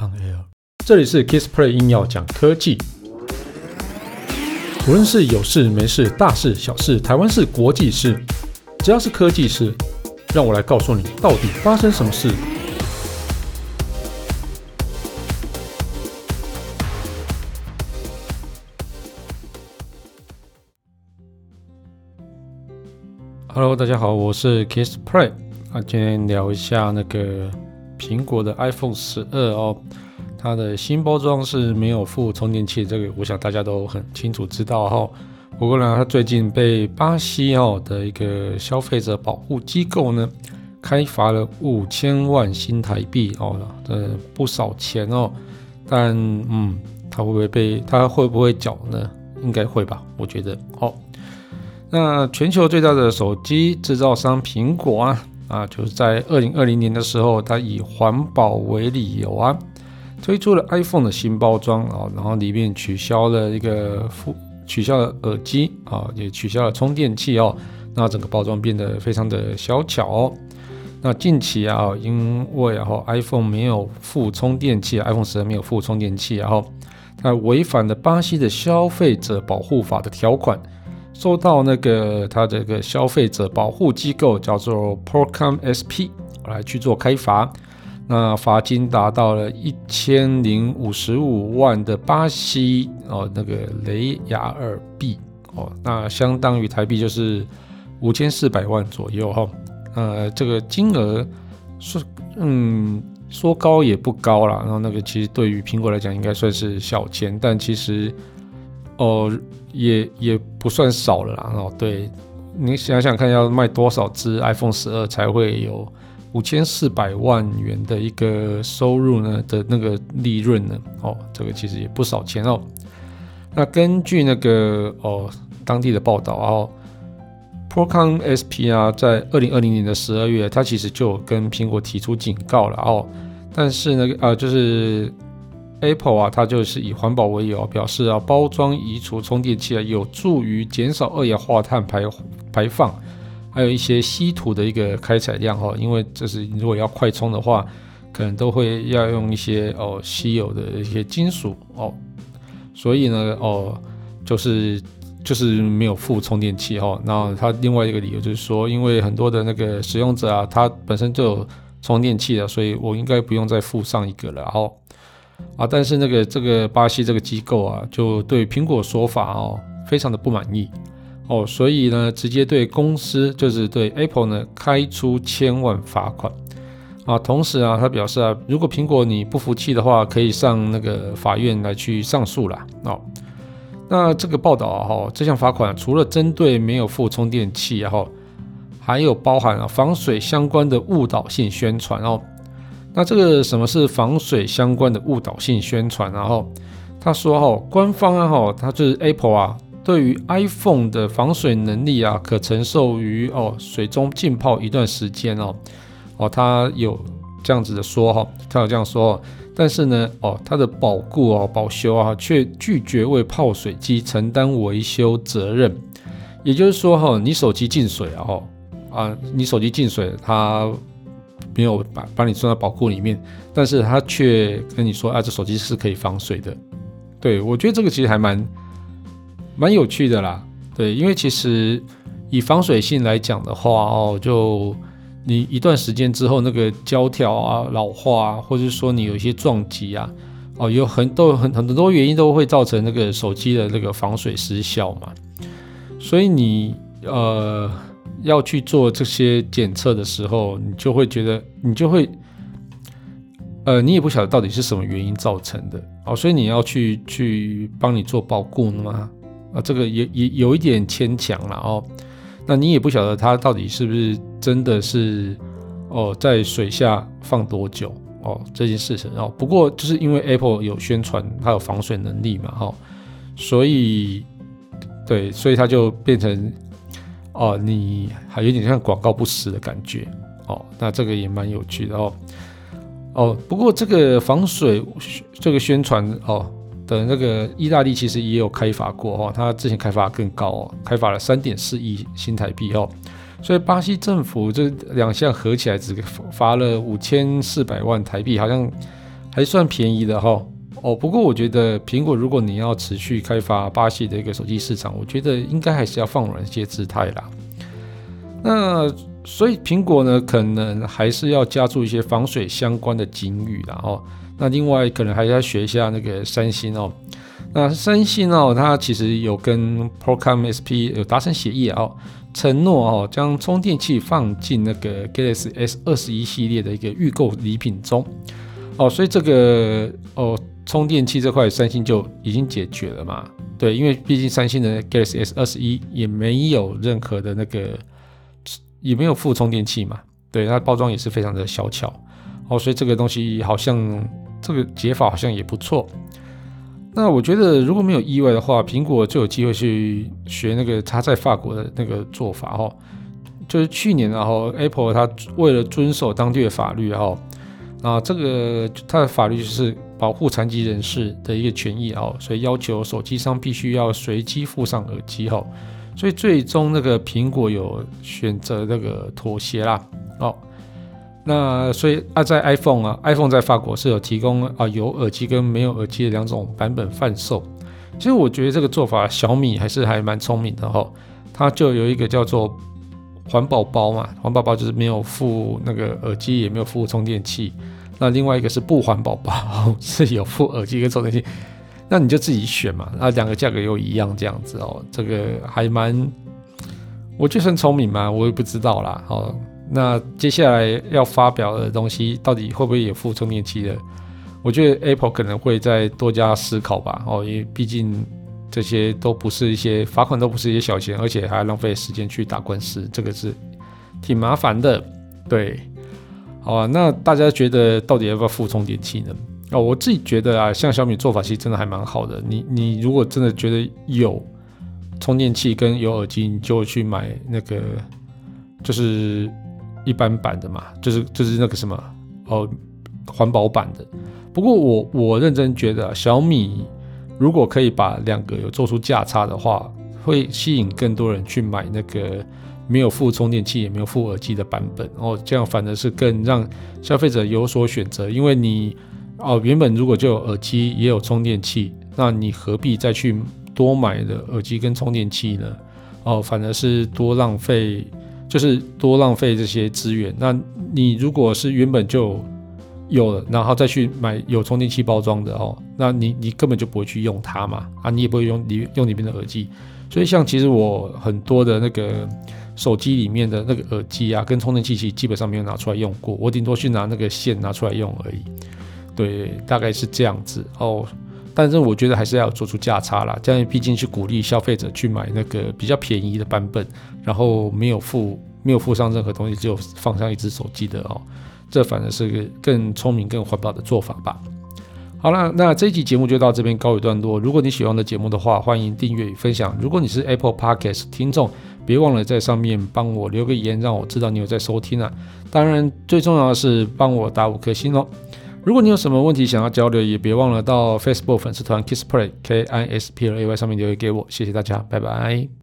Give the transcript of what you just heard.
On Air，这里是 Kissplay 硬要讲科技，无论是有事没事、大事小事、台湾事、国际事，只要是科技事，让我来告诉你到底发生什么事。Hello，大家好，我是 Kissplay，啊，今天聊一下那个。苹果的 iPhone 十二哦，它的新包装是没有附充电器，这个我想大家都很清楚知道哈。不过呢，它最近被巴西哦的一个消费者保护机构呢开罚了五千万新台币哦，这不少钱哦。但嗯，它会不会被它会不会缴呢？应该会吧，我觉得。好，那全球最大的手机制造商苹果啊。啊，就是在二零二零年的时候，它以环保为理由啊，推出了 iPhone 的新包装啊，然后里面取消了一个附，取消了耳机啊，也取消了充电器哦，那整个包装变得非常的小巧哦。那近期啊，因为然后 iPhone 没有附充电器，iPhone 十二没有附充电器，然后它违反了巴西的消费者保护法的条款。受到那个他这个消费者保护机构叫做 Procon SP 来去做开罚，那罚金达到了一千零五十五万的巴西哦那个雷亚尔币哦，那相当于台币就是五千四百万左右哈，呃这个金额是嗯说高也不高啦，然后那个其实对于苹果来讲应该算是小钱，但其实。哦，也也不算少了啦。哦，对，你想想看，要卖多少只 iPhone 十二才会有五千四百万元的一个收入呢？的那个利润呢？哦，这个其实也不少钱哦。那根据那个哦当地的报道哦，Procon SP 啊，在二零二零年的十二月，他其实就跟苹果提出警告了哦，但是呢、呃，就是。Apple 啊，它就是以环保为由，表示啊，包装移除充电器啊，有助于减少二氧化碳排排放，还有一些稀土的一个开采量哈。因为这是如果要快充的话，可能都会要用一些哦稀有的一些金属哦，所以呢哦，就是就是没有附充电器哈。那它另外一个理由就是说，因为很多的那个使用者啊，他本身就有充电器了，所以我应该不用再附上一个了哦。啊，但是那个这个巴西这个机构啊，就对苹果说法哦，非常的不满意哦，所以呢，直接对公司就是对 Apple 呢开出千万罚款啊。同时啊，他表示啊，如果苹果你不服气的话，可以上那个法院来去上诉啦。哦。那这个报道啊，哈，这项罚款除了针对没有附充电器，然后还有包含了防水相关的误导性宣传哦。那这个什么是防水相关的误导性宣传？然后他说哈，官方啊哈，他就是 Apple 啊，对于 iPhone 的防水能力啊，可承受于哦水中浸泡一段时间哦哦，他有这样子的说哈，他有这样说，但是呢哦，它的保固哦保修啊，却拒绝为泡水机承担维修责任。也就是说哈，你手机进水啊哈啊，你手机进水它。没有把把你装到保固里面，但是他却跟你说啊，这手机是可以防水的。对，我觉得这个其实还蛮蛮有趣的啦。对，因为其实以防水性来讲的话哦，就你一段时间之后那个胶条啊老化啊，或者说你有一些撞击啊，哦，有很都有很很多原因都会造成那个手机的那个防水失效嘛。所以你呃。要去做这些检测的时候，你就会觉得，你就会，呃，你也不晓得到底是什么原因造成的哦，所以你要去去帮你做保固吗？啊，这个也也有一点牵强了哦。那你也不晓得它到底是不是真的是哦，在水下放多久哦这件事情哦。不过就是因为 Apple 有宣传它有防水能力嘛，哦，所以对，所以它就变成。哦，你还有点像广告不实的感觉哦，那这个也蛮有趣的哦。哦，不过这个防水这个宣传哦的那个意大利其实也有开发过哦，他之前开发更高哦，开发了三点四亿新台币哦，所以巴西政府这两项合起来只罚了五千四百万台币，好像还算便宜的哈。哦，哦不过我觉得苹果如果你要持续开发巴西的一个手机市场，我觉得应该还是要放软一些姿态啦。那所以苹果呢，可能还是要加注一些防水相关的警语啦哦。那另外可能还要学一下那个三星哦。那三星哦，它其实有跟 p r o c o m SP 有达成协议哦，承诺哦将充电器放进那个 Galaxy S 二十一系列的一个预购礼品中哦，所以这个哦。充电器这块，三星就已经解决了嘛？对，因为毕竟三星的 Galaxy S 二十一也没有任何的那个，也没有附充电器嘛。对，它包装也是非常的小巧哦，所以这个东西好像这个解法好像也不错。那我觉得如果没有意外的话，苹果就有机会去学那个它在法国的那个做法哦，就是去年然后 Apple 它为了遵守当地的法律哦啊，这个它的法律就是。保护残疾人士的一个权益哦，所以要求手机商必须要随机附上耳机哦，所以最终那个苹果有选择那个妥协啦哦，那所以啊在 iPhone 啊，iPhone 在法国是有提供啊有耳机跟没有耳机的两种版本贩售。其实我觉得这个做法小米还是还蛮聪明的哈，它就有一个叫做环保包嘛，环保包就是没有附那个耳机，也没有附充电器。那另外一个是不环保包，是有附耳机跟充电器，那你就自己选嘛。那两个价格又一样，这样子哦，这个还蛮，我就算聪明嘛，我也不知道啦。哦，那接下来要发表的东西到底会不会有附充电器的？我觉得 Apple 可能会再多加思考吧。哦，因为毕竟这些都不是一些罚款，都不是一些小钱，而且还浪费时间去打官司，这个是挺麻烦的。对。好啊，那大家觉得到底要不要附充电器呢？哦，我自己觉得啊，像小米做法其实真的还蛮好的。你你如果真的觉得有充电器跟有耳机，你就去买那个就是一般版的嘛，就是就是那个什么哦环保版的。不过我我认真觉得啊，小米如果可以把两个有做出价差的话，会吸引更多人去买那个。没有附充电器也没有附耳机的版本，哦，这样反而是更让消费者有所选择。因为你哦，原本如果就有耳机也有充电器，那你何必再去多买的耳机跟充电器呢？哦，反而是多浪费，就是多浪费这些资源。那你如果是原本就有了，然后再去买有充电器包装的哦，那你你根本就不会去用它嘛，啊，你也不会用你用里面的耳机。所以像其实我很多的那个。手机里面的那个耳机啊，跟充电器其实基本上没有拿出来用过，我顶多去拿那个线拿出来用而已。对，大概是这样子哦。但是我觉得还是要做出价差啦，这样毕竟是鼓励消费者去买那个比较便宜的版本，然后没有附没有附上任何东西，只有放上一只手机的哦。这反而是个更聪明、更环保的做法吧。好了，那这一集节目就到这边告一段落。如果你喜欢的节目的话，欢迎订阅与分享。如果你是 Apple Podcast 听众，别忘了在上面帮我留个言，让我知道你有在收听啊。当然，最重要的是帮我打五颗星哦。如果你有什么问题想要交流，也别忘了到 Facebook 粉丝团 Kiss Play K I S P L A Y 上面留言给我。谢谢大家，拜拜。